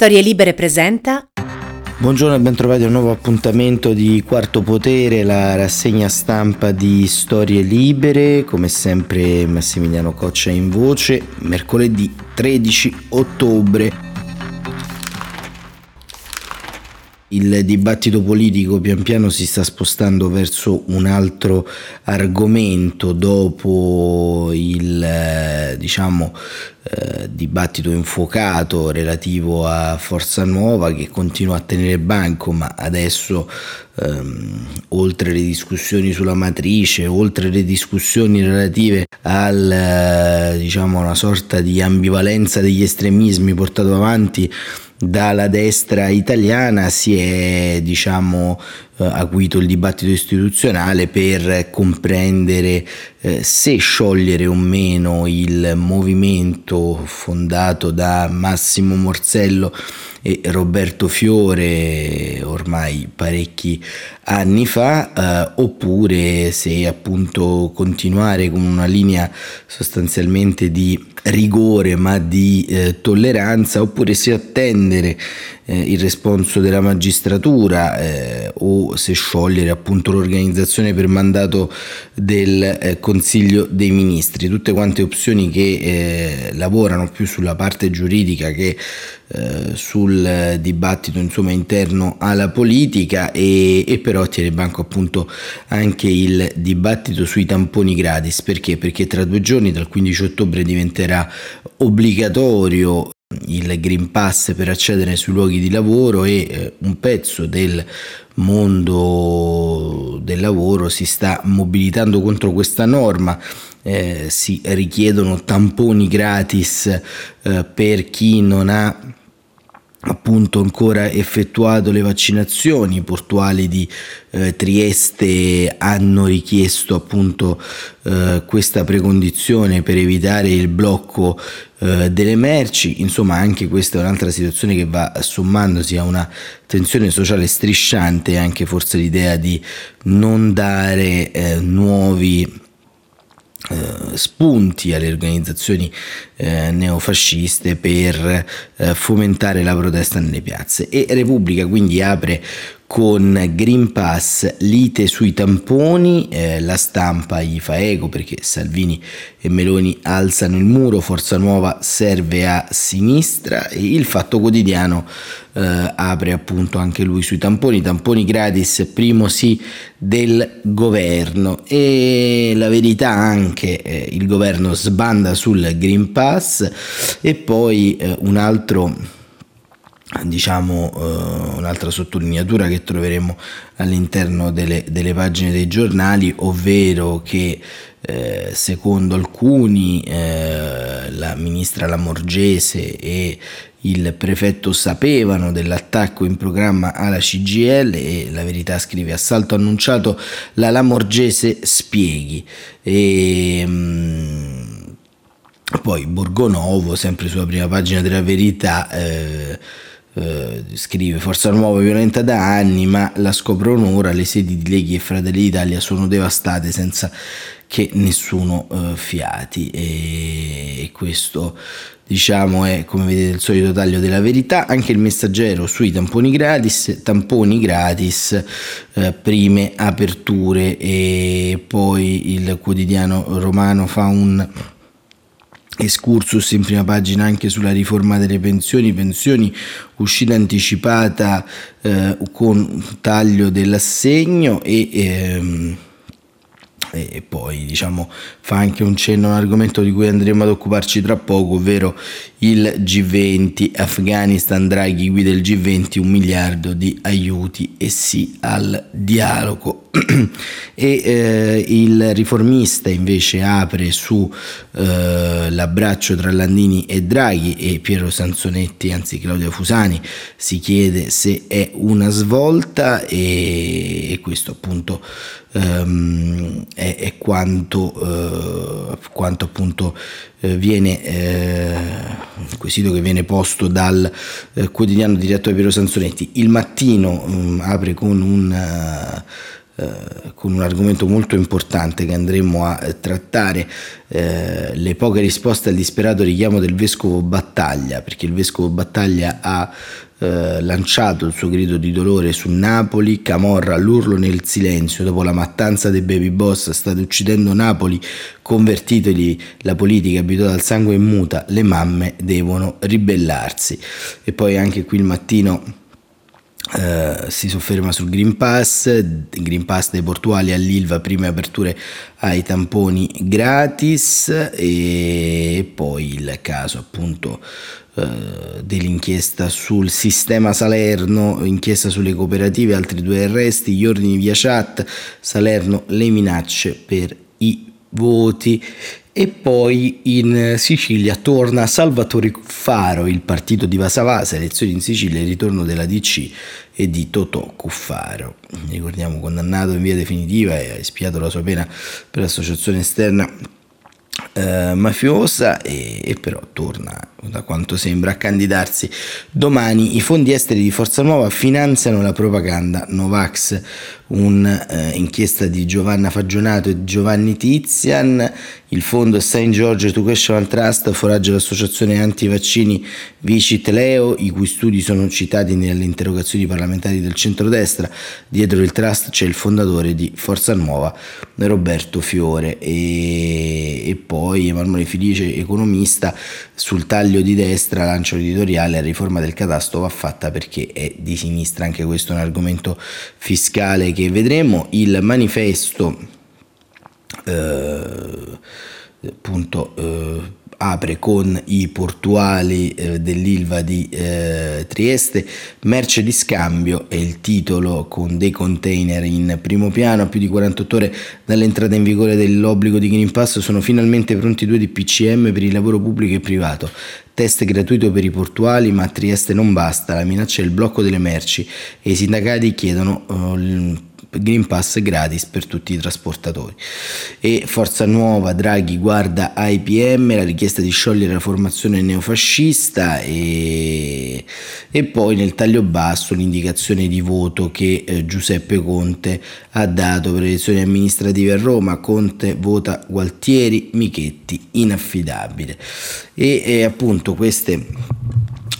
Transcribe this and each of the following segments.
Storie Libere presenta Buongiorno e bentrovati a un nuovo appuntamento di Quarto Potere, la rassegna stampa di Storie Libere, come sempre Massimiliano Coccia in voce, mercoledì 13 ottobre. Il dibattito politico pian piano si sta spostando verso un altro argomento dopo il eh, diciamo, eh, dibattito infuocato relativo a Forza Nuova che continua a tenere banco ma adesso ehm, oltre le discussioni sulla matrice, oltre le discussioni relative al eh, diciamo una sorta di ambivalenza degli estremismi portato avanti dalla destra italiana si è diciamo eh, acuito il dibattito istituzionale per comprendere eh, se sciogliere o meno il movimento fondato da Massimo Morsello e Roberto Fiore ormai parecchi anni fa eh, oppure se appunto continuare con una linea sostanzialmente di rigore ma di eh, tolleranza oppure se attendere eh, il responso della magistratura eh, se sciogliere appunto l'organizzazione per mandato del eh, Consiglio dei Ministri, tutte quante opzioni che eh, lavorano più sulla parte giuridica che eh, sul dibattito insomma, interno alla politica e, e però tiene banco appunto anche il dibattito sui tamponi gratis perché? Perché tra due giorni dal 15 ottobre diventerà obbligatorio il Green Pass per accedere sui luoghi di lavoro e eh, un pezzo del mondo del lavoro si sta mobilitando contro questa norma. Eh, si richiedono tamponi gratis eh, per chi non ha appunto ancora effettuato le vaccinazioni, i portuali di eh, Trieste hanno richiesto appunto eh, questa precondizione per evitare il blocco eh, delle merci, insomma anche questa è un'altra situazione che va sommandosi a una tensione sociale strisciante e anche forse l'idea di non dare eh, nuovi eh, spunti alle organizzazioni eh, neofasciste per eh, fomentare la protesta nelle piazze. E Repubblica quindi apre con Green Pass, lite sui tamponi, eh, la stampa gli fa eco perché Salvini e Meloni alzano il muro, Forza Nuova serve a sinistra e il Fatto Quotidiano eh, apre appunto anche lui sui tamponi, tamponi gratis, primo sì del governo. E la verità anche eh, il governo sbanda sul Green Pass e poi eh, un altro diciamo uh, un'altra sottolineatura che troveremo all'interno delle, delle, pagine dei giornali, ovvero che eh, secondo alcuni eh, la ministra Lamorgese e il prefetto sapevano dell'attacco in programma alla CGL e la verità scrive assalto annunciato la Lamorgese spieghi e, um, poi Borgonovo sempre sulla prima pagina della verità eh, eh, scrive Forza Nuova violenta da anni, ma la scoprono ora, le sedi di Leghi e Fratelli d'Italia sono devastate senza che nessuno eh, fiati. E, e questo diciamo è come vedete il solito taglio della verità. Anche il messaggero sui tamponi gratis tamponi gratis eh, prime aperture. E poi il quotidiano romano fa un Excursus in prima pagina anche sulla riforma delle pensioni, pensioni uscita anticipata eh, con taglio dell'assegno e ehm, e poi diciamo fa anche un cenno a un argomento di cui andremo ad occuparci tra poco, ovvero il G20, Afghanistan, Draghi guida il G20, un miliardo di aiuti e sì al dialogo. e eh, il riformista invece apre su eh, l'abbraccio tra Landini e Draghi e Piero Sansonetti, anzi Claudia Fusani, si chiede se è una svolta e, e questo appunto ehm, quanto, eh, quanto appunto eh, viene eh, quesito che viene posto dal eh, quotidiano diretto da Piero Sansonetti. Il mattino mh, mm, apre con un eh, con un argomento molto importante che andremo a eh, trattare, eh, le poche risposte al disperato richiamo del vescovo Battaglia, perché il vescovo Battaglia ha eh, lanciato il suo grido di dolore su Napoli, Camorra l'urlo nel silenzio. Dopo la mattanza dei baby boss, state uccidendo Napoli, convertiteli. La politica abituata al sangue in muta, le mamme devono ribellarsi. E poi anche qui il mattino Uh, si sofferma sul Green Pass, Green Pass dei portuali all'Ilva, prime aperture ai tamponi gratis. E poi il caso appunto uh, dell'inchiesta sul sistema Salerno, inchiesta sulle cooperative, altri due arresti, gli ordini via chat, Salerno le minacce per i voti e poi in Sicilia torna Salvatore Cuffaro, il partito di Vasavasa, elezioni in Sicilia, il ritorno della DC e di Totò Cuffaro. Ricordiamo condannato in via definitiva e ha espiato la sua pena per associazione esterna eh, mafiosa e, e, però torna da quanto sembra a candidarsi domani i fondi esteri di Forza Nuova finanziano la propaganda Novax un'inchiesta eh, di Giovanna Fagionato e Giovanni Tizian il fondo St. George Educational Trust foraggia l'associazione anti-vaccini Vicit Leo, i cui studi sono citati nelle interrogazioni parlamentari del centrodestra. Dietro il trust c'è il fondatore di Forza Nuova, Roberto Fiore. E, e poi Emanuele Felice, economista, sul taglio di destra lancia l'editoriale la riforma del catasto va fatta perché è di sinistra. Anche questo è un argomento fiscale che vedremo. Il manifesto eh, appunto eh, apre con i portuali eh, dell'Ilva di eh, Trieste, merce di scambio è il titolo con dei container in primo piano, a più di 48 ore dall'entrata in vigore dell'obbligo di Green Pass sono finalmente pronti due DPCM per il lavoro pubblico e privato. Test gratuito per i portuali, ma a Trieste non basta, la minaccia è il blocco delle merci e i sindacati chiedono uh, Green Pass gratis per tutti i trasportatori. E Forza Nuova, Draghi guarda IPM, la richiesta di sciogliere la formazione neofascista e, e poi nel taglio basso l'indicazione di voto che eh, Giuseppe Conte ha dato per le elezioni amministrative a Roma. Conte vota Gualtieri, Michetti, inaffidabile. E, e appunto queste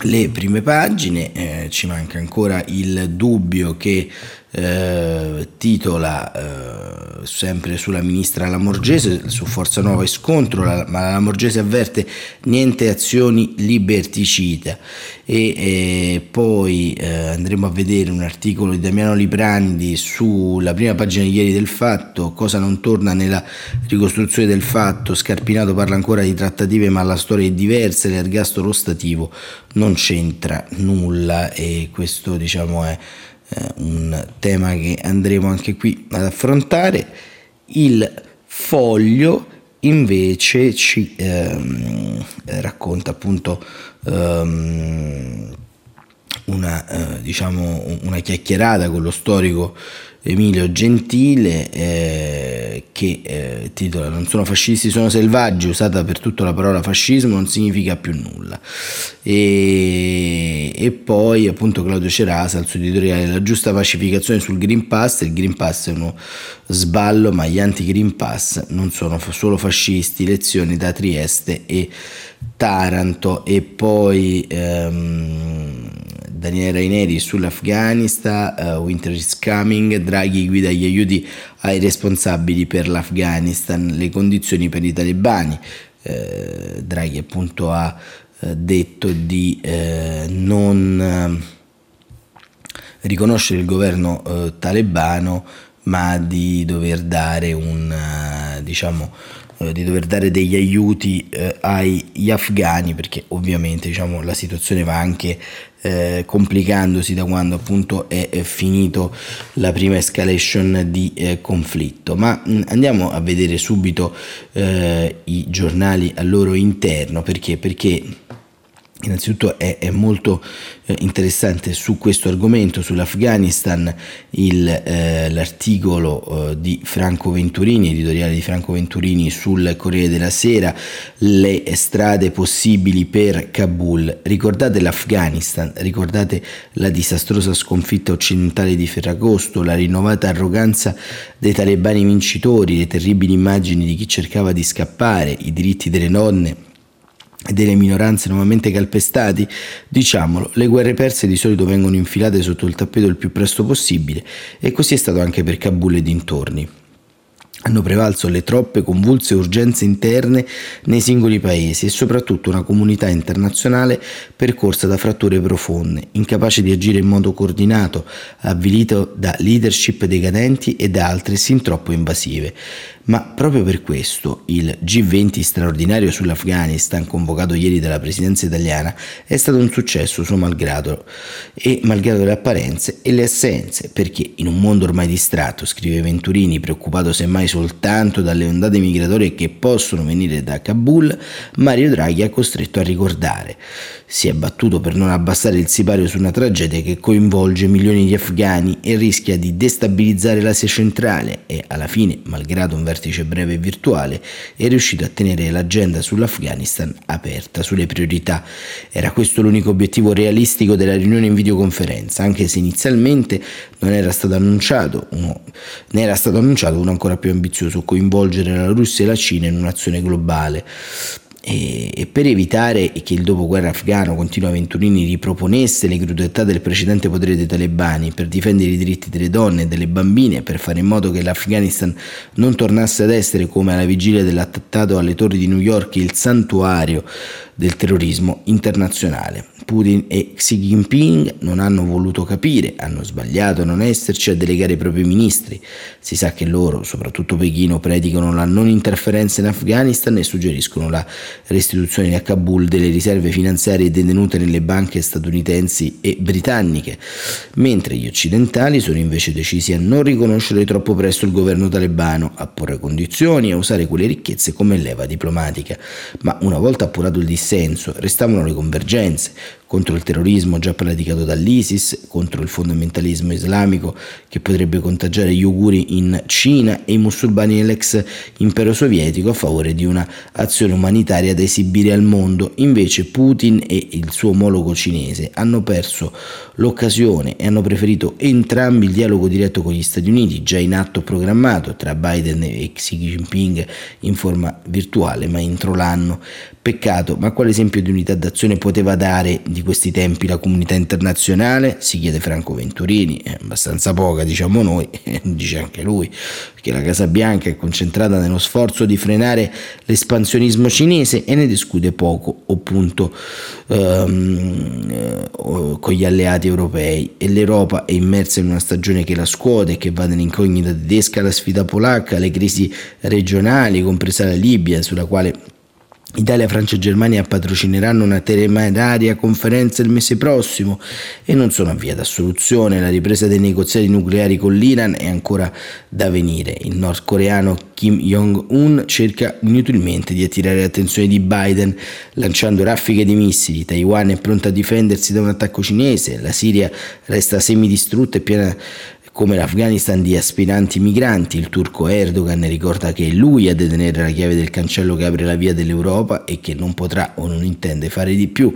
le prime pagine, eh, ci manca ancora il dubbio che eh, titola eh, sempre sulla ministra Lamorgese, su Forza Nuova e scontro, la, ma la Lamorgese avverte niente azioni liberticida. E eh, poi andremo a vedere un articolo di Damiano Liprandi sulla prima pagina di ieri del fatto, cosa non torna nella ricostruzione del fatto, Scarpinato parla ancora di trattative ma la storia è diversa, l'ergastolo stativo non c'entra nulla. E questo diciamo è eh, un tema che andremo anche qui ad affrontare. Il foglio invece ci ehm, racconta appunto ehm, una, eh, diciamo, una chiacchierata con lo storico Emilio Gentile eh, che eh, titola Non sono fascisti, sono selvaggi, usata per tutto la parola fascismo non significa più nulla. E, e poi appunto Claudio Cerasa al suo editoriale La giusta pacificazione sul Green Pass, il Green Pass è uno sballo, ma gli anti-Green Pass non sono solo fascisti, lezioni da Trieste e Taranto e poi ehm, Daniele Raineri sull'Afghanistan, uh, Winter is coming, Draghi guida gli aiuti ai responsabili per l'Afghanistan, le condizioni per i talebani. Uh, Draghi appunto ha uh, detto di non riconoscere il governo talebano ma di dover dare un diciamo eh, di dover dare degli aiuti eh, agli afghani perché ovviamente diciamo, la situazione va anche eh, complicandosi da quando appunto è, è, finito la prima escalation di eh, conflitto. Ma mh, andiamo a vedere subito eh, i giornali al loro interno perché? Perché Innanzitutto è, è molto eh, interessante su questo argomento, sull'Afghanistan, il, eh, l'articolo eh, di Franco Venturini, editoriale di Franco Venturini sul Corriere della Sera, le strade possibili per Kabul. Ricordate l'Afghanistan, ricordate la disastrosa sconfitta occidentale di Ferragosto, la rinnovata arroganza dei talebani vincitori, le terribili immagini di chi cercava di scappare, i diritti delle donne e delle minoranze nuovamente calpestati, diciamolo, le guerre perse di solito vengono infilate sotto il tappeto il più presto possibile e così è stato anche per Kabul e dintorni. Hanno prevalso le troppe convulse urgenze interne nei singoli paesi e soprattutto una comunità internazionale percorsa da fratture profonde, incapace di agire in modo coordinato, avvilito da leadership decadenti e da altre sin troppo invasive. Ma proprio per questo il G20 straordinario sull'Afghanistan, convocato ieri dalla presidenza italiana, è stato un successo suo malgrado e malgrado le apparenze e le assenze, perché in un mondo ormai distratto, scrive Venturini, preoccupato semmai soltanto dalle ondate migratorie che possono venire da Kabul, Mario Draghi ha costretto a ricordare. Si è battuto per non abbassare il sipario su una tragedia che coinvolge milioni di afghani e rischia di destabilizzare l'Asia centrale e alla fine, malgrado un verso vertice breve virtuale, è riuscito a tenere l'agenda sull'Afghanistan aperta, sulle priorità. Era questo l'unico obiettivo realistico della riunione in videoconferenza, anche se inizialmente non era stato annunciato uno, ne era stato annunciato uno ancora più ambizioso, coinvolgere la Russia e la Cina in un'azione globale. E, e per evitare che il dopoguerra afghano, continua Venturini, riproponesse le crudeltà del precedente potere dei talebani per difendere i diritti delle donne e delle bambine per fare in modo che l'Afghanistan non tornasse ad essere come alla vigilia dell'attentato alle torri di New York il santuario del terrorismo internazionale. Putin e Xi Jinping non hanno voluto capire, hanno sbagliato a non esserci a delegare i propri ministri. Si sa che loro, soprattutto Pechino, predicano la non interferenza in Afghanistan e suggeriscono la restituzione a Kabul delle riserve finanziarie detenute nelle banche statunitensi e britanniche, mentre gli occidentali sono invece decisi a non riconoscere troppo presto il governo talebano, a porre condizioni e a usare quelle ricchezze come leva diplomatica. Ma una volta appurato il dissenso, senso, restavano le convergenze contro il terrorismo già praticato dall'ISIS, contro il fondamentalismo islamico che potrebbe contagiare gli uiguri in Cina e i musulmani nell'ex impero sovietico a favore di un'azione umanitaria da esibire al mondo. Invece Putin e il suo omologo cinese hanno perso l'occasione e hanno preferito entrambi il dialogo diretto con gli Stati Uniti, già in atto programmato tra Biden e Xi Jinping in forma virtuale, ma entro l'anno. Peccato, ma quale esempio di unità d'azione poteva dare di questi tempi la comunità internazionale? Si chiede Franco Venturini, è abbastanza poca diciamo noi, dice anche lui, perché la Casa Bianca è concentrata nello sforzo di frenare l'espansionismo cinese e ne discute poco, appunto, ehm, con gli alleati europei e l'Europa è immersa in una stagione che la scuote, che va nell'incognita tedesca, la sfida polacca, le crisi regionali, compresa la Libia, sulla quale Italia, Francia e Germania patrocineranno una temeraria conferenza il mese prossimo e non sono a soluzione. La ripresa dei negoziati nucleari con l'Iran è ancora da venire. Il nordcoreano Kim Jong-un cerca inutilmente di attirare l'attenzione di Biden lanciando raffiche di missili. Taiwan è pronta a difendersi da un attacco cinese. La Siria resta semidistrutta e piena come l'Afghanistan di aspiranti migranti, il turco Erdogan ricorda che è lui a detenere la chiave del cancello che apre la via dell'Europa e che non potrà o non intende fare di più.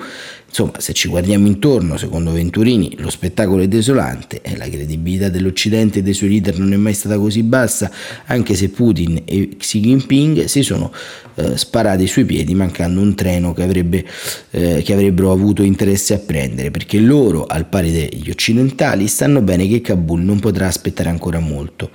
Insomma, se ci guardiamo intorno, secondo Venturini, lo spettacolo è desolante e la credibilità dell'Occidente e dei suoi leader non è mai stata così bassa, anche se Putin e Xi Jinping si sono eh, sparati sui piedi mancando un treno che, avrebbe, eh, che avrebbero avuto interesse a prendere, perché loro, al pari degli occidentali, sanno bene che Kabul non potrà aspettare ancora molto.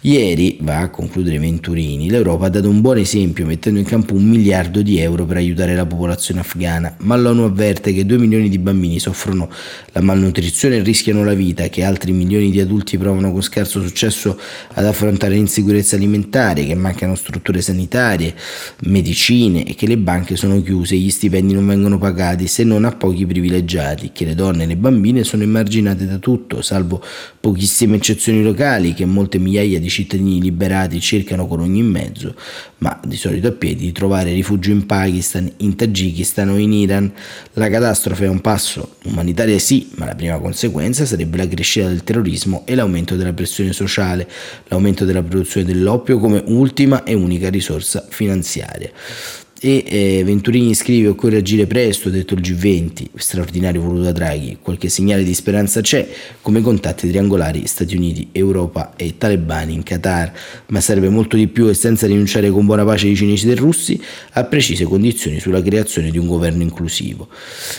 Ieri, va a concludere Venturini, l'Europa ha dato un buon esempio mettendo in campo un miliardo di euro per aiutare la popolazione afghana, ma l'ONU avverte che 2 milioni di bambini soffrono la malnutrizione e rischiano la vita, che altri milioni di adulti provano con scarso successo ad affrontare l'insicurezza alimentare, che mancano strutture sanitarie, medicine e che le banche sono chiuse gli stipendi non vengono pagati se non a pochi privilegiati, che le donne e le bambine sono emarginate da tutto, salvo pochissime eccezioni locali che molte migliaia di cittadini liberati cercano con ogni mezzo, ma di solito a piedi, di trovare rifugio in Pakistan, in Tagikistan o in Iran. La catastrofe è un passo umanitario sì, ma la prima conseguenza sarebbe la crescita del terrorismo e l'aumento della pressione sociale, l'aumento della produzione dell'oppio come ultima e unica risorsa finanziaria e eh, Venturini scrive occorre agire presto, detto il G20, straordinario voluto da Draghi, qualche segnale di speranza c'è, come contatti triangolari Stati Uniti, Europa e talebani in Qatar, ma serve molto di più e senza rinunciare con buona pace ai cinesi e russi a precise condizioni sulla creazione di un governo inclusivo.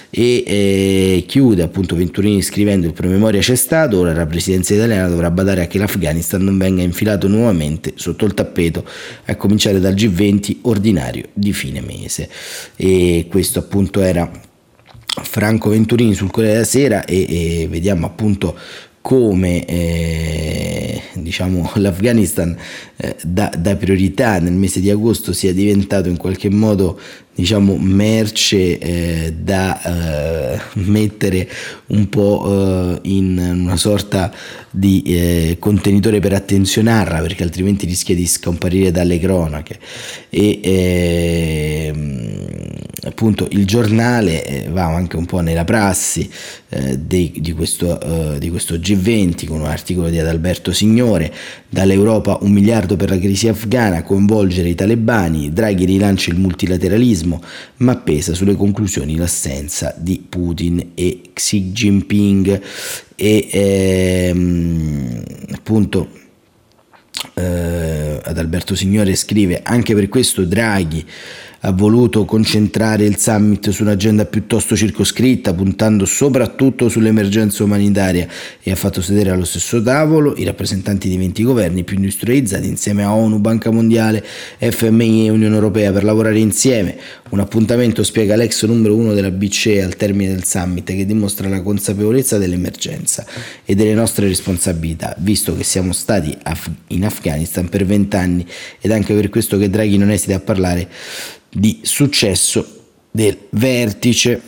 E eh, chiude appunto Venturini scrivendo il promemoria c'è stato, ora la presidenza italiana dovrà badare a che l'Afghanistan non venga infilato nuovamente sotto il tappeto, a cominciare dal G20 ordinario di fine fine mese. E questo appunto era Franco Venturini sul Corriere della Sera e, e vediamo appunto come eh, diciamo, l'Afghanistan eh, da, da, priorità nel mese di agosto sia diventato in qualche modo diciamo, merce eh, da eh, mettere un po' eh, in una sorta di eh, contenitore per attenzionarla perché altrimenti rischia di scomparire dalle cronache. E ehm, appunto il giornale eh, va anche un po' nella prassi eh, di, di, questo, eh, di, questo, G20 con un articolo di Adalberto Signore dall'Europa un miliardo per la crisi afghana coinvolgere i talebani Draghi rilancia il multilateralismo ma pesa sulle conclusioni l'assenza di Putin e Xi Jinping e ehm, appunto eh, Adalberto Signore scrive anche per questo Draghi ha voluto concentrare il summit su un'agenda piuttosto circoscritta, puntando soprattutto sull'emergenza umanitaria e ha fatto sedere allo stesso tavolo i rappresentanti di 20 governi più industrializzati insieme a ONU, Banca Mondiale, FMI e Unione Europea per lavorare insieme. Un appuntamento, spiega l'ex numero uno della BCE al termine del summit, che dimostra la consapevolezza dell'emergenza e delle nostre responsabilità, visto che siamo stati in Afghanistan per vent'anni ed anche per questo che Draghi non esita a parlare di successo del vertice.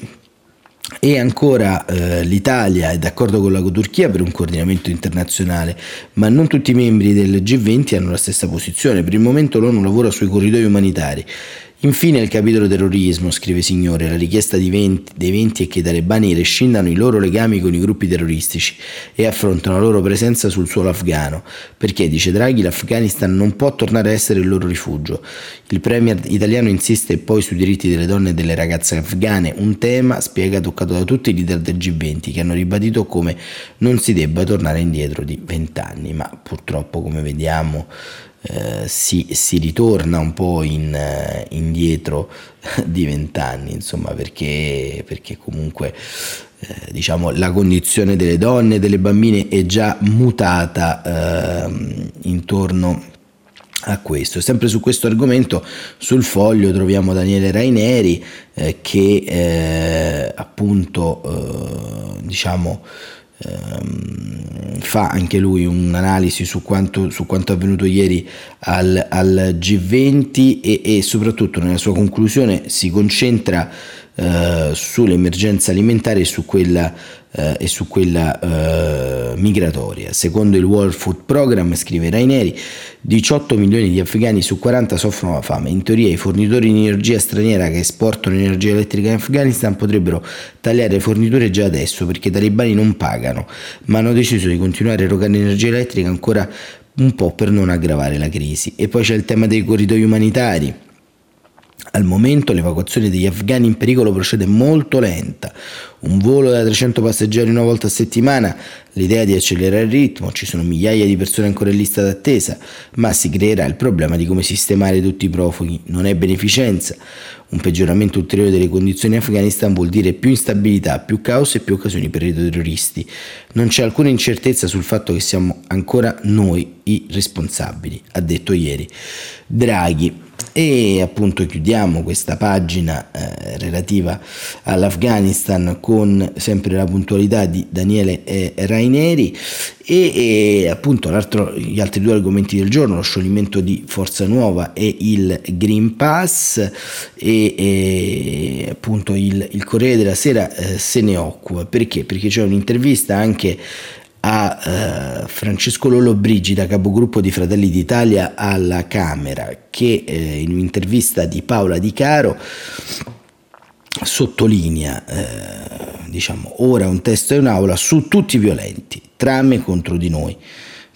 E ancora eh, l'Italia è d'accordo con la Turchia per un coordinamento internazionale, ma non tutti i membri del G20 hanno la stessa posizione. Per il momento l'ONU lavora sui corridoi umanitari Infine il capitolo terrorismo, scrive Signore, la richiesta 20, dei 20 è che i talebani rescindano i loro legami con i gruppi terroristici e affrontano la loro presenza sul suolo afghano, perché, dice Draghi, l'Afghanistan non può tornare a essere il loro rifugio. Il premier italiano insiste poi sui diritti delle donne e delle ragazze afghane, un tema, spiega, toccato da tutti i leader del G20, che hanno ribadito come non si debba tornare indietro di vent'anni, ma purtroppo, come vediamo, eh, si, si, ritorna un po' in, eh, indietro di vent'anni, insomma, perché, perché comunque eh, diciamo, la condizione delle donne e delle bambine è già mutata eh, intorno a questo. Sempre su questo argomento, sul foglio troviamo Daniele Raineri eh, che eh, appunto diciamo Ehm, fa anche lui un'analisi su quanto, su quanto avvenuto ieri al, al G20 e, e, soprattutto nella sua conclusione si concentra eh, sull'emergenza alimentare e su quella eh, e su quella eh, migratoria. Secondo il World Food Program, scrive Raineri, 18 milioni di afghani su 40 soffrono la fame. In teoria i fornitori di energia straniera che esportano energia elettrica in Afghanistan potrebbero tagliare le forniture già adesso perché i talebani non pagano, ma hanno deciso di continuare a erogare energia elettrica ancora un po' per non aggravare la crisi. E poi c'è il tema dei corridoi umanitari al momento l'evacuazione degli afghani in pericolo procede molto lenta. Un volo da 300 passeggeri una volta a settimana, l'idea di accelerare il ritmo, ci sono migliaia di persone ancora in lista d'attesa, ma si creerà il problema di come sistemare tutti i profughi. Non è beneficenza. Un peggioramento ulteriore delle condizioni in Afghanistan vuol dire più instabilità, più caos e più occasioni per i terroristi. Non c'è alcuna incertezza sul fatto che siamo ancora noi i responsabili, ha detto ieri Draghi. E appunto chiudiamo questa pagina eh, relativa all'Afghanistan con sempre la puntualità di Daniele eh, Raineri e, e appunto gli altri due argomenti del giorno, lo scioglimento di Forza Nuova e il Green Pass e, e appunto il, il, Corriere della Sera eh, se ne occupa perché? Perché c'è un'intervista anche a eh, Francesco Lollobrigida, capogruppo di Fratelli d'Italia alla Camera, che eh, in un'intervista di Paola Di Caro sottolinea, eh, diciamo, ora un testo in aula su tutti i violenti, trame contro di noi.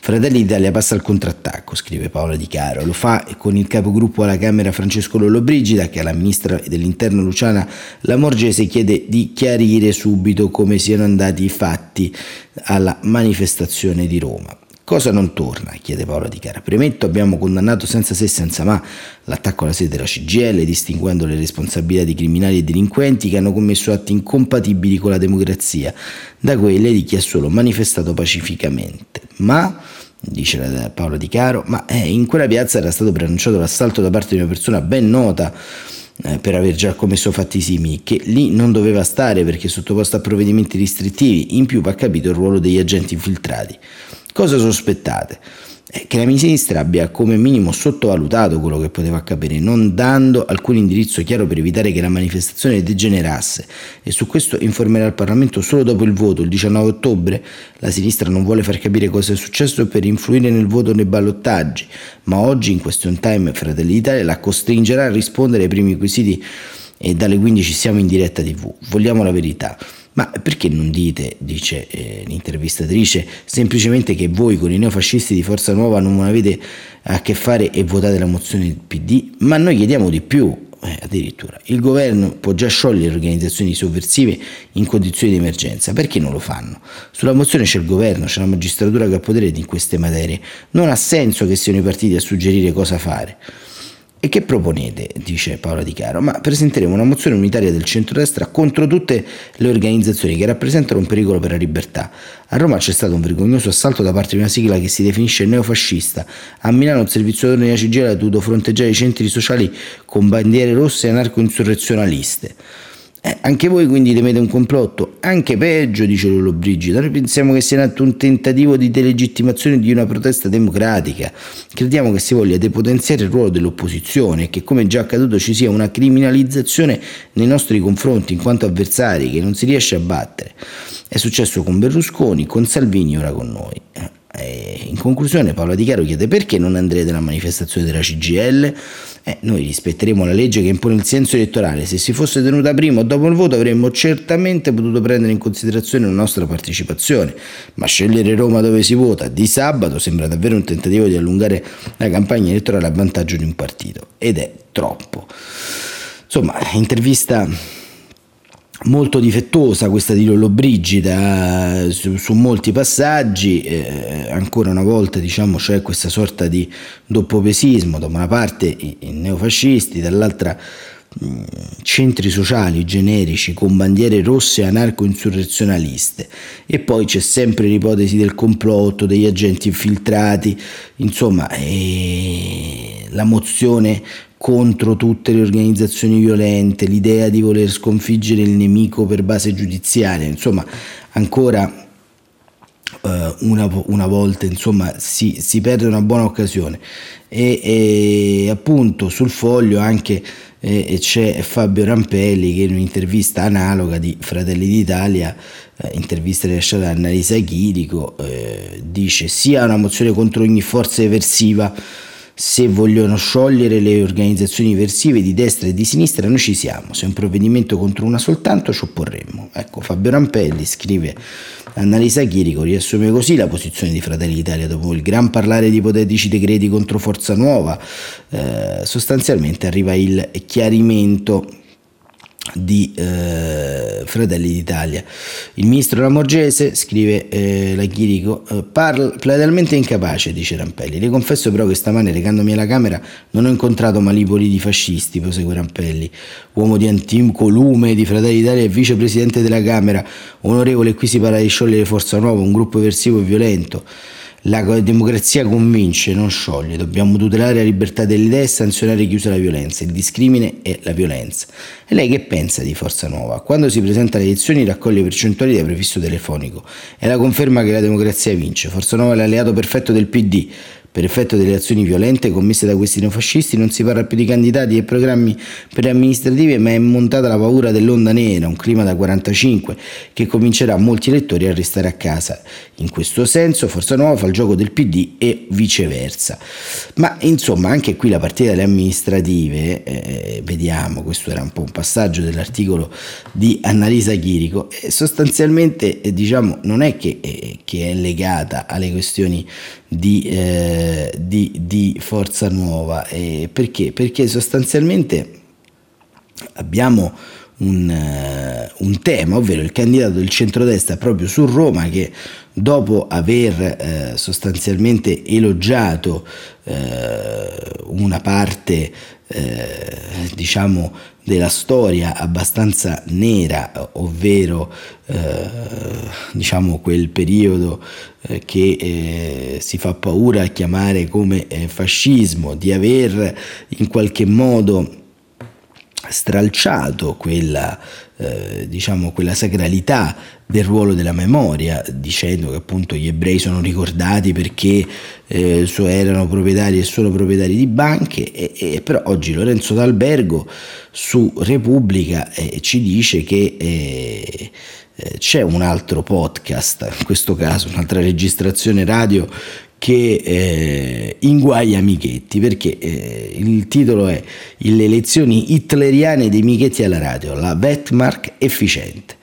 Fratelli d'Italia passa al contrattacco, scrive Paola Di Caro. Lo fa con il capogruppo alla Camera Francesco Lollobrigida che alla ministra dell'Interno Luciana Lamorgese chiede di chiarire subito come siano andati i fatti alla manifestazione di Roma. Cosa non torna? chiede Paola Di Cara. Premetto, abbiamo condannato senza se e senza ma l'attacco alla sede della CGL, distinguendo le responsabilità di criminali e delinquenti che hanno commesso atti incompatibili con la democrazia da quelle di chi ha solo manifestato pacificamente. Ma dice Paola Di Caro, ma eh, in quella piazza era stato preannunciato l'assalto da parte di una persona ben nota eh, per aver già commesso fatti simili, che lì non doveva stare perché sottoposto a provvedimenti restrittivi, in più va capito il ruolo degli agenti infiltrati. Cosa sospettate? che la sinistra abbia come minimo sottovalutato quello che poteva accadere, non dando alcun indirizzo chiaro per evitare che la manifestazione degenerasse e su questo informerà il Parlamento solo dopo il voto, il 19 ottobre. La sinistra non vuole far capire cosa è successo per influire nel voto nei ballottaggi, ma oggi in question time Fratelli d'Italia la costringerà a rispondere ai primi quesiti e dalle 15 siamo in diretta tv. Vogliamo la verità. Ma perché non dite, dice eh, l'intervistatrice, semplicemente che voi con i neofascisti di Forza Nuova non avete a che fare e votate la mozione del PD? Ma noi chiediamo di più, eh, addirittura. Il governo può già sciogliere organizzazioni sovversive in condizioni di emergenza, perché non lo fanno? Sulla mozione c'è il governo, c'è la magistratura che ha potere in queste materie. Non ha senso che siano i partiti a suggerire cosa fare. E che proponete? dice Paola Di Caro. Ma presenteremo una mozione unitaria del centrodestra contro tutte le organizzazioni che rappresentano un pericolo per la libertà. A Roma c'è stato un vergognoso assalto da parte di una sigla che si definisce neofascista. A Milano il servizio d'ordine della CGL ha dovuto fronteggiare i centri sociali con bandiere rosse e anarco-insurrezionaliste. Eh, anche voi quindi temete un complotto? Anche peggio, dice Lolo Brigida. Noi pensiamo che sia in atto un tentativo di delegittimazione di una protesta democratica. Crediamo che si voglia depotenziare il ruolo dell'opposizione e che, come già accaduto, ci sia una criminalizzazione nei nostri confronti in quanto avversari che non si riesce a battere. È successo con Berlusconi, con Salvini, ora con noi. Eh, eh, in conclusione Paola Di Caro chiede perché non andrete alla manifestazione della CGL? Eh, noi rispetteremo la legge che impone il senso elettorale. Se si fosse tenuta prima o dopo il voto avremmo certamente potuto prendere in considerazione la nostra partecipazione, ma scegliere Roma dove si vota di sabato sembra davvero un tentativo di allungare la campagna elettorale a vantaggio di un partito ed è troppo. Insomma, intervista molto difettosa questa di Lollobrigida eh, su, su molti passaggi eh, ancora una volta diciamo c'è questa sorta di doppopesismo da una parte i, i neofascisti dall'altra mh, centri sociali generici con bandiere rosse anarco-insurrezionaliste. E poi c'è sempre l'ipotesi del complotto degli agenti infiltrati insomma eh, la mozione contro tutte le organizzazioni violente, l'idea di voler sconfiggere il nemico per base giudiziaria, insomma ancora Uh, una, una, volta insomma si, si, perde una buona occasione. E, e appunto sul foglio anche eh, c'è Fabio Rampelli che in un'intervista analoga di Fratelli d'Italia eh, intervista rilasciata da Annalisa Chirico eh, dice sia una mozione contro ogni forza eversiva se vogliono sciogliere le organizzazioni versive di destra e di sinistra, noi ci siamo. Se è un provvedimento contro una soltanto, ci opporremmo. Ecco, Fabio Rampelli scrive Annalisa Chirico riassume così la posizione di Fratelli d'Italia dopo il gran parlare di ipotetici decreti contro Forza Nuova. Eh, sostanzialmente arriva il chiarimento di eh, Fratelli d'Italia. Il ministro Lamorgese, scrive eh, la Chirico, eh, parla platealmente incapace, dice Rampelli. Le confesso però che stamane recandomi alla Camera non ho incontrato malipoli di fascisti, prosegue Rampelli, uomo di antico lume di Fratelli d'Italia e vicepresidente della Camera, onorevole, qui si parla di sciogliere Forza Nuova, un gruppo eversivo e violento. La democrazia convince, non scioglie. Dobbiamo tutelare la libertà delle idee e sanzionare chi usa la violenza, il discrimine e la violenza. E lei che pensa di Forza Nuova? Quando si presenta alle elezioni raccoglie percentuali da prefisso telefonico. È la conferma che la democrazia vince. Forza Nuova è l'alleato perfetto del PD. Per effetto delle azioni violente commesse da questi neofascisti non si parla più di candidati e programmi amministrative, ma è montata la paura dell'onda nera, un clima da 45 che convincerà molti elettori a restare a casa. In questo senso Forza Nuova fa il gioco del PD e viceversa. Ma insomma anche qui la partita delle amministrative, eh, vediamo, questo era un po' un passaggio dell'articolo di Annalisa Chirico, eh, sostanzialmente eh, diciamo non è che, eh, che, è legata alle questioni di, eh, di, di Forza Nuova. Eh, perché? Perché sostanzialmente abbiamo un, uh, un, tema, ovvero il candidato del centrodestra proprio su Roma che dopo aver uh, sostanzialmente elogiato uh, una parte diciamo della storia abbastanza nera, ovvero eh, diciamo quel periodo eh, che eh, si fa paura a chiamare come eh, fascismo, di aver in qualche modo stralciato quella, eh, diciamo, quella sacralità del ruolo della memoria, dicendo che appunto gli ebrei sono ricordati perché eh, erano proprietari e sono proprietari di banche, e, e, però oggi Lorenzo D'Albergo su Repubblica eh, ci dice che eh, eh, c'è un altro podcast, in questo caso un'altra registrazione radio che eh, inguaia Michetti perché eh, il titolo è Le elezioni hitleriane dei Michetti alla radio, la Vetmark efficiente.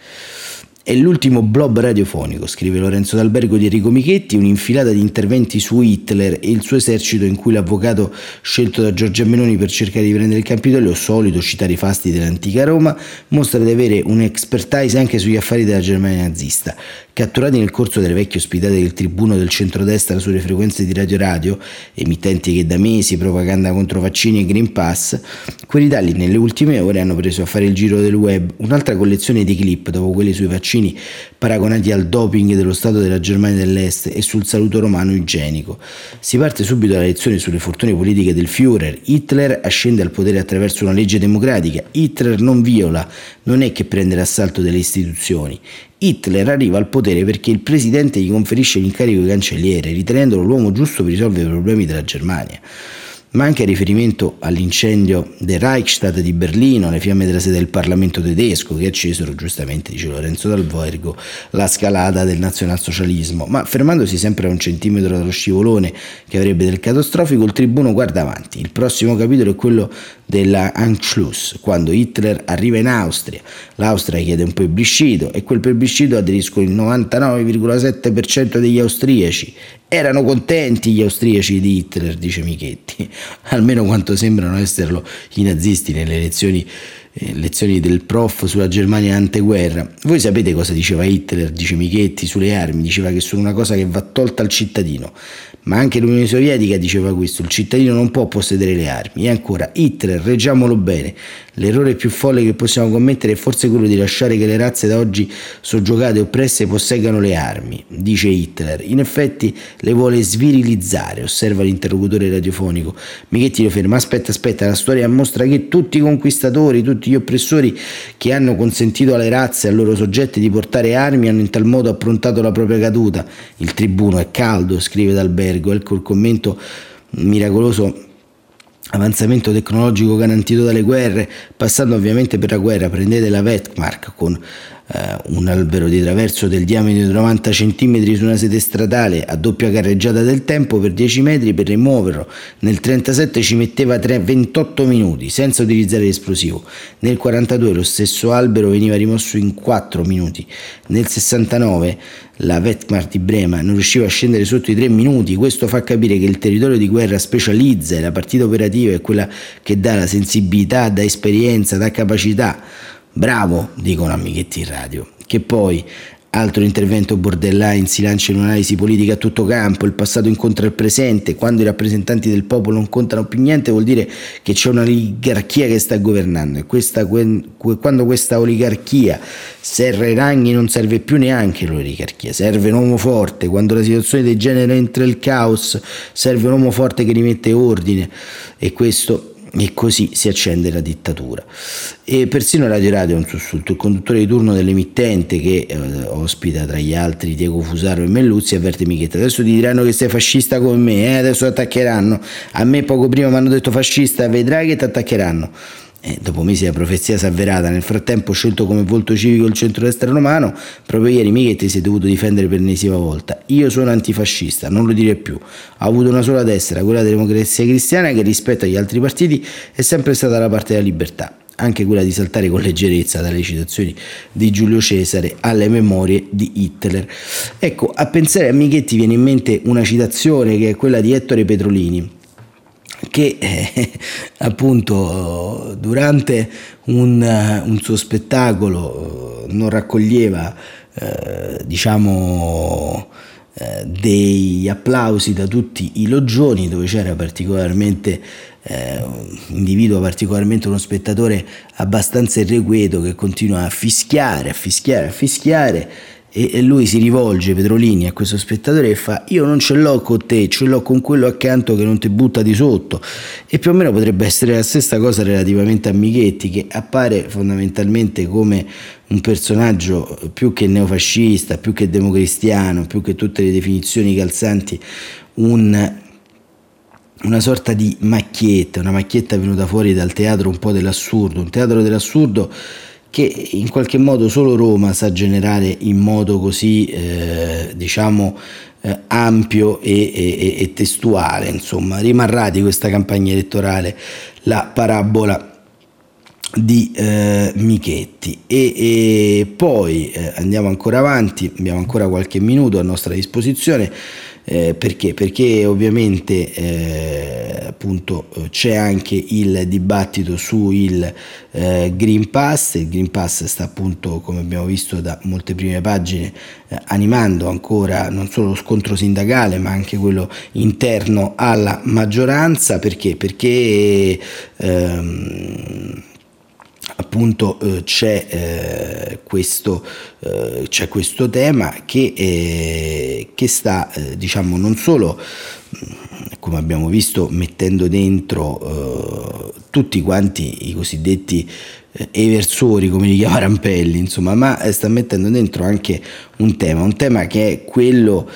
È l'ultimo blob radiofonico, scrive Lorenzo D'Albergo di Enrico Michetti, un'infilata di interventi su Hitler e il suo esercito in cui l'avvocato scelto da Giorgia Meloni per cercare di prendere il Campidoglio, solito citare i fasti dell'antica Roma, mostra di avere un'expertise anche sugli affari della Germania nazista. Catturati nel corso delle vecchie ospitate del tribuno del centrodestra sulle frequenze di Radio Radio, emittenti che da mesi propaganda contro vaccini e Green Pass, quelli tali nelle ultime ore hanno preso a fare il giro del web un'altra collezione di clip dopo quelli sui vaccini paragonati al doping dello Stato della Germania dell'Est e sul saluto romano igienico. Si parte subito dalla lezione sulle fortune politiche del Führer. Hitler ascende al potere attraverso una legge democratica. Hitler non viola, non è che prende l'assalto delle istituzioni. Hitler arriva al potere perché il presidente gli conferisce l'incarico di cancelliere, ritenendolo l'uomo giusto per risolvere i problemi della Germania ma anche a riferimento all'incendio del Reichstag di Berlino, le fiamme della sede del Parlamento tedesco che accesero giustamente, dice Lorenzo Dalvoergo, la scalata del nazionalsocialismo. Ma fermandosi sempre a un centimetro dallo scivolone che avrebbe del catastrofico, il tribuno guarda avanti. Il prossimo capitolo è quello della Anschluss, quando Hitler arriva in Austria. L'Austria chiede un plebiscito e quel plebiscito aderiscono il 99,7% degli austriaci. Erano contenti gli austriaci di Hitler, dice Michetti, almeno quanto sembrano esserlo i nazisti nelle elezioni eh, lezioni del prof sulla Germania anteguerra. Voi sapete cosa diceva Hitler, dice Michetti, sulle armi? Diceva che sono una cosa che va tolta al cittadino. Ma anche l'Unione Sovietica diceva questo, il cittadino non può possedere le armi. E ancora, Hitler, reggiamolo bene, l'errore più folle che possiamo commettere è forse quello di lasciare che le razze da oggi soggiogate e oppresse posseggano le armi, dice Hitler. In effetti le vuole svirilizzare, osserva l'interlocutore radiofonico. Michetti lo ferma, aspetta, aspetta, la storia mostra che tutti i conquistatori, tutti gli oppressori che hanno consentito alle razze e ai loro soggetti di portare armi hanno in tal modo approntato la propria caduta. Il tribuno è caldo, scrive D'Alberto albergo, ecco il commento miracoloso avanzamento tecnologico garantito dalle guerre, passando ovviamente per la guerra, prendete la Vetmark con eh, un albero di traverso del diametro di 90 cm su una sede stradale a doppia carreggiata del tempo per 10 metri per rimuoverlo. Nel 37 ci metteva 3, 28 minuti senza utilizzare l'esplosivo. Nel 42 lo stesso albero veniva rimosso in 4 minuti. Nel 69 la Vetmark di Brema non riusciva a scendere sotto i 3 minuti. Questo fa capire che il territorio di guerra specializza e la partita operativa è quella che dà la sensibilità, dà esperienza, dà capacità. Bravo, dicono amichetti in radio, che poi Altro intervento borderline si lancia in un'analisi politica a tutto campo, il passato incontra il presente, quando i rappresentanti del popolo non contano più niente vuol dire che c'è un'oligarchia che sta governando e questa, quando questa oligarchia serra i ranghi non serve più neanche l'oligarchia, serve un uomo forte, quando la situazione degenera entra il caos serve un uomo forte che rimette ordine e questo e così si accende la dittatura. E persino Radio Radio è un sussulto. Il conduttore di turno dell'emittente, che eh, ospita tra gli altri Diego Fusaro e Melluzzi, avverte Michetta: adesso ti diranno che sei fascista come me, eh? adesso attaccheranno. A me poco prima mi hanno detto fascista, vedrai che ti attaccheranno. E dopo mesi la profezia si è avverata, nel frattempo scelto come volto civico il centro-destra romano, proprio ieri Michetti si è dovuto difendere per l'ennesima volta. Io sono antifascista, non lo dire più. Ho avuto una sola destra, quella della democrazia cristiana, che rispetto agli altri partiti è sempre stata dalla parte della libertà anche quella di saltare con leggerezza dalle citazioni di Giulio Cesare alle memorie di Hitler. Ecco, a pensare a Michetti viene in mente una citazione che è quella di Ettore Petrolini, che eh, appunto durante un, un, suo spettacolo non raccoglieva eh, diciamo eh, dei applausi da tutti i logioni dove c'era particolarmente eh, un individuo particolarmente uno spettatore abbastanza irrequieto che continua a fischiare, a fischiare, a fischiare e, lui si rivolge, Petrolini, a questo spettatore e fa io non ce l'ho con te, ce l'ho con quello accanto che non ti butta di sotto. E più o meno potrebbe essere la stessa cosa relativamente a Michetti che appare fondamentalmente come un personaggio più che neofascista, più che democristiano, più che tutte le definizioni calzanti, un una sorta di macchietta, una macchietta venuta fuori dal teatro un po' dell'assurdo, un teatro dell'assurdo che in qualche modo solo Roma sa generare in modo così eh, diciamo eh, ampio e, e, e, testuale insomma. Rimarrà di questa campagna elettorale la parabola di eh, Michetti. E, e poi eh, andiamo ancora avanti abbiamo ancora qualche minuto a nostra disposizione eh, perché? Perché ovviamente eh, appunto c'è anche il dibattito sul eh, Green Pass, il Green Pass sta appunto come abbiamo visto da molte prime pagine eh, animando ancora non solo lo scontro sindacale ma anche quello interno alla maggioranza perché? Perché ehm, appunto eh, c'è, eh, questo, eh, c'è, questo, tema che, eh, che sta eh, diciamo non solo mm, come abbiamo visto mettendo dentro eh, tutti quanti i cosiddetti eversori come li chiama Rampelli insomma ma sta mettendo dentro anche un tema un tema che è quello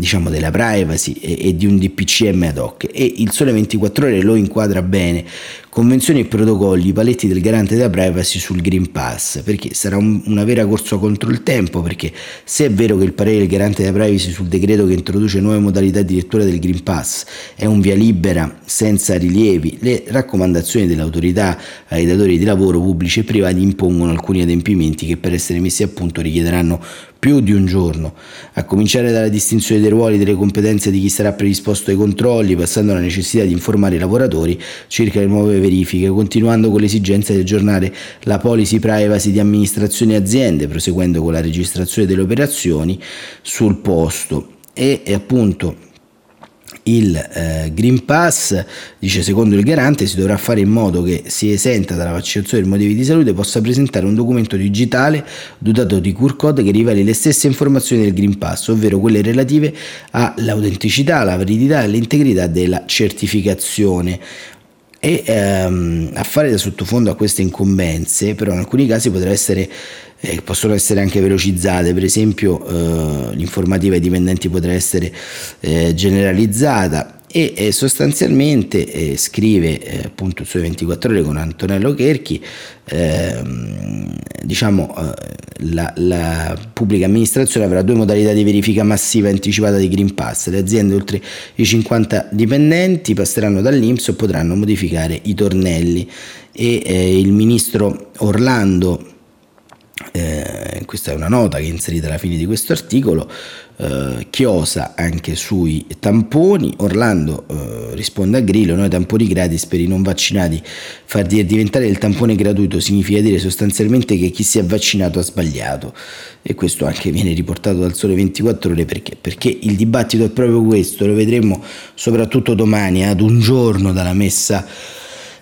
diciamo della privacy e, e, di un DPCM ad hoc. E il Sole 24 ore lo inquadra bene. Convenzioni e protocolli, paletti del garante della privacy sul Green Pass, perché sarà un, una vera corsa contro il tempo, perché se è vero che il parere del garante della privacy sul decreto che introduce nuove modalità di lettura del Green Pass è un via libera senza rilievi, le raccomandazioni dell'autorità ai datori di lavoro pubblici e privati impongono alcuni adempimenti che per essere messi a punto richiederanno più di un giorno, a cominciare dalla distinzione dei ruoli e delle competenze di chi sarà predisposto ai controlli, passando alla necessità di informare i lavoratori circa le nuove verifiche, continuando con l'esigenza di aggiornare la policy privacy di amministrazioni e aziende, proseguendo con la registrazione delle operazioni sul posto. E, appunto il eh, Green Pass, dice secondo il garante, si dovrà fare in modo che si esenta dalla vaccinazione per motivi di salute possa presentare un documento digitale dotato di QR code che riveli le stesse informazioni del Green Pass, ovvero quelle relative all'autenticità, alla validità e all'integrità della certificazione e ehm, a fare da sottofondo a queste incombenze, però in alcuni casi essere eh, possono essere anche velocizzate, per esempio eh, l'informativa ai dipendenti potrà essere eh, generalizzata e eh, sostanzialmente eh, scrive eh, appunto su 24 ore con Antonello Cherchi ehm, diciamo la, la, pubblica amministrazione avrà due modalità di verifica massiva anticipata di Green Pass. Le aziende oltre i 50 dipendenti passeranno dall'Inps o potranno modificare i tornelli. E il ministro Orlando eh, questa è una nota che è inserita alla fine di questo articolo, eh, chiosa anche sui tamponi, Orlando eh, risponde a Grillo, noi tamponi gratis per i non vaccinati, far diventare il tampone gratuito significa dire sostanzialmente che chi si è vaccinato ha sbagliato. E questo anche viene riportato dal Sole 24 ore perché? Perché il dibattito è proprio questo, lo vedremo soprattutto domani ad un giorno dalla messa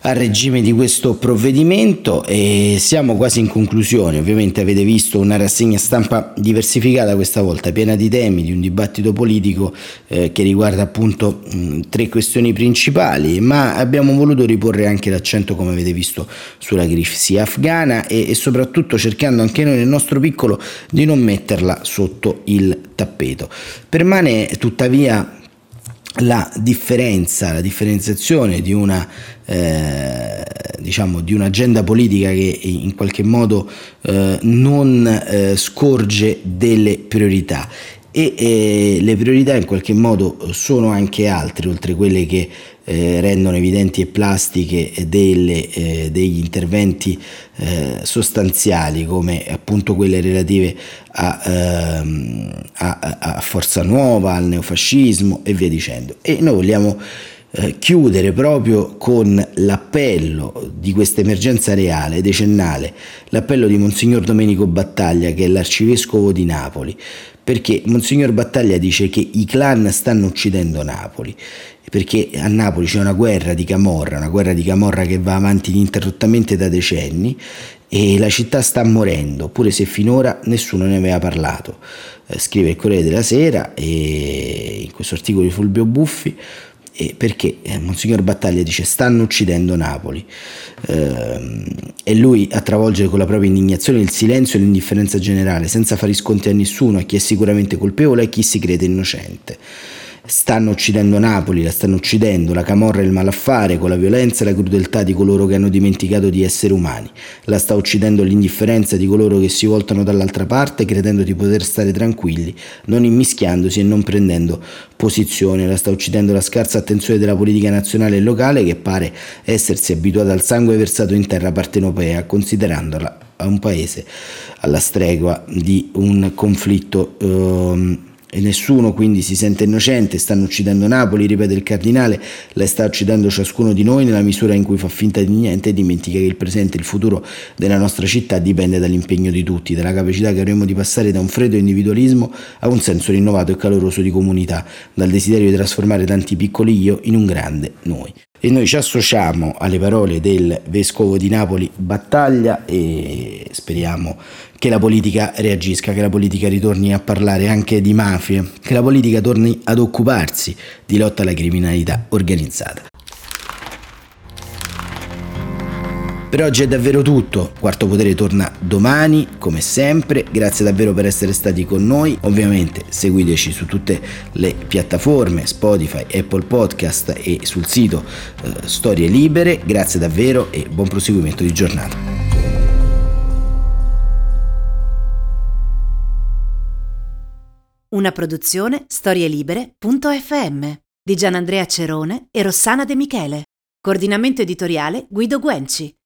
a regime di questo provvedimento e siamo quasi in conclusione. Ovviamente avete visto una rassegna stampa diversificata questa volta, piena di temi, di un dibattito politico eh, che riguarda appunto mh, tre questioni principali, ma abbiamo voluto riporre anche l'accento, come avete visto, sulla crisi afghana e, e soprattutto cercando anche noi nel nostro piccolo di non metterla sotto il tappeto. Permane tuttavia la differenza, la differenziazione di una eh, diciamo di un'agenda politica che in qualche modo eh, non eh, scorge delle priorità. E eh, le priorità in qualche modo sono anche altre oltre quelle che eh, rendono evidenti e plastiche delle, eh, degli interventi eh, sostanziali come appunto quelle relative a, ehm, a, a, Forza Nuova, al neofascismo e via dicendo. E noi vogliamo eh, chiudere proprio con l'appello di questa emergenza reale, decennale, l'appello di Monsignor Domenico Battaglia che è l'arcivescovo di Napoli, perché Monsignor Battaglia dice che i clan stanno uccidendo Napoli perché a Napoli c'è una guerra di Camorra, una guerra di Camorra che va avanti ininterrottamente da decenni e la città sta morendo, pure se finora nessuno ne aveva parlato. Eh, scrive il Corriere della Sera e in questo articolo di Fulvio Buffi eh, perché Monsignor Battaglia dice stanno uccidendo Napoli eh, e lui a travolgere con la propria indignazione il silenzio e l'indifferenza generale senza fare sconti a nessuno, a chi è sicuramente colpevole e a chi si crede innocente stanno uccidendo Napoli, la stanno uccidendo, la camorra e il malaffare con la violenza e la crudeltà di coloro che hanno dimenticato di essere umani, la sta uccidendo l'indifferenza di coloro che si voltano dall'altra parte credendo di poter stare tranquilli, non immischiandosi e non prendendo posizione, la sta uccidendo la scarsa attenzione della politica nazionale e locale che pare essersi abituata al sangue versato in terra partenopea, considerandola un paese alla stregua di un conflitto eh, e nessuno quindi si sente innocente, stanno uccidendo Napoli, ripete il cardinale, la sta uccidendo ciascuno di noi nella misura in cui fa finta di niente e dimentica che il presente e il futuro della nostra città dipende dall'impegno di tutti, dalla capacità che avremo di passare da un freddo individualismo a un senso rinnovato e caloroso di comunità, dal desiderio di trasformare tanti piccoli io in un grande noi. E noi ci associamo alle parole del vescovo di Napoli Battaglia e speriamo che la politica reagisca, che la politica ritorni a parlare anche di mafie, che la politica torni ad occuparsi di lotta alla criminalità organizzata. Per oggi è davvero tutto, Quarto Potere torna domani, come sempre, grazie davvero per essere stati con noi, ovviamente seguiteci su tutte le piattaforme, Spotify, Apple Podcast e sul sito eh, Storie Libere, grazie davvero e buon proseguimento di giornata. Una produzione storielibere.fm di Gianandrea Cerone e Rossana De Michele. Coordinamento editoriale Guido Guenci.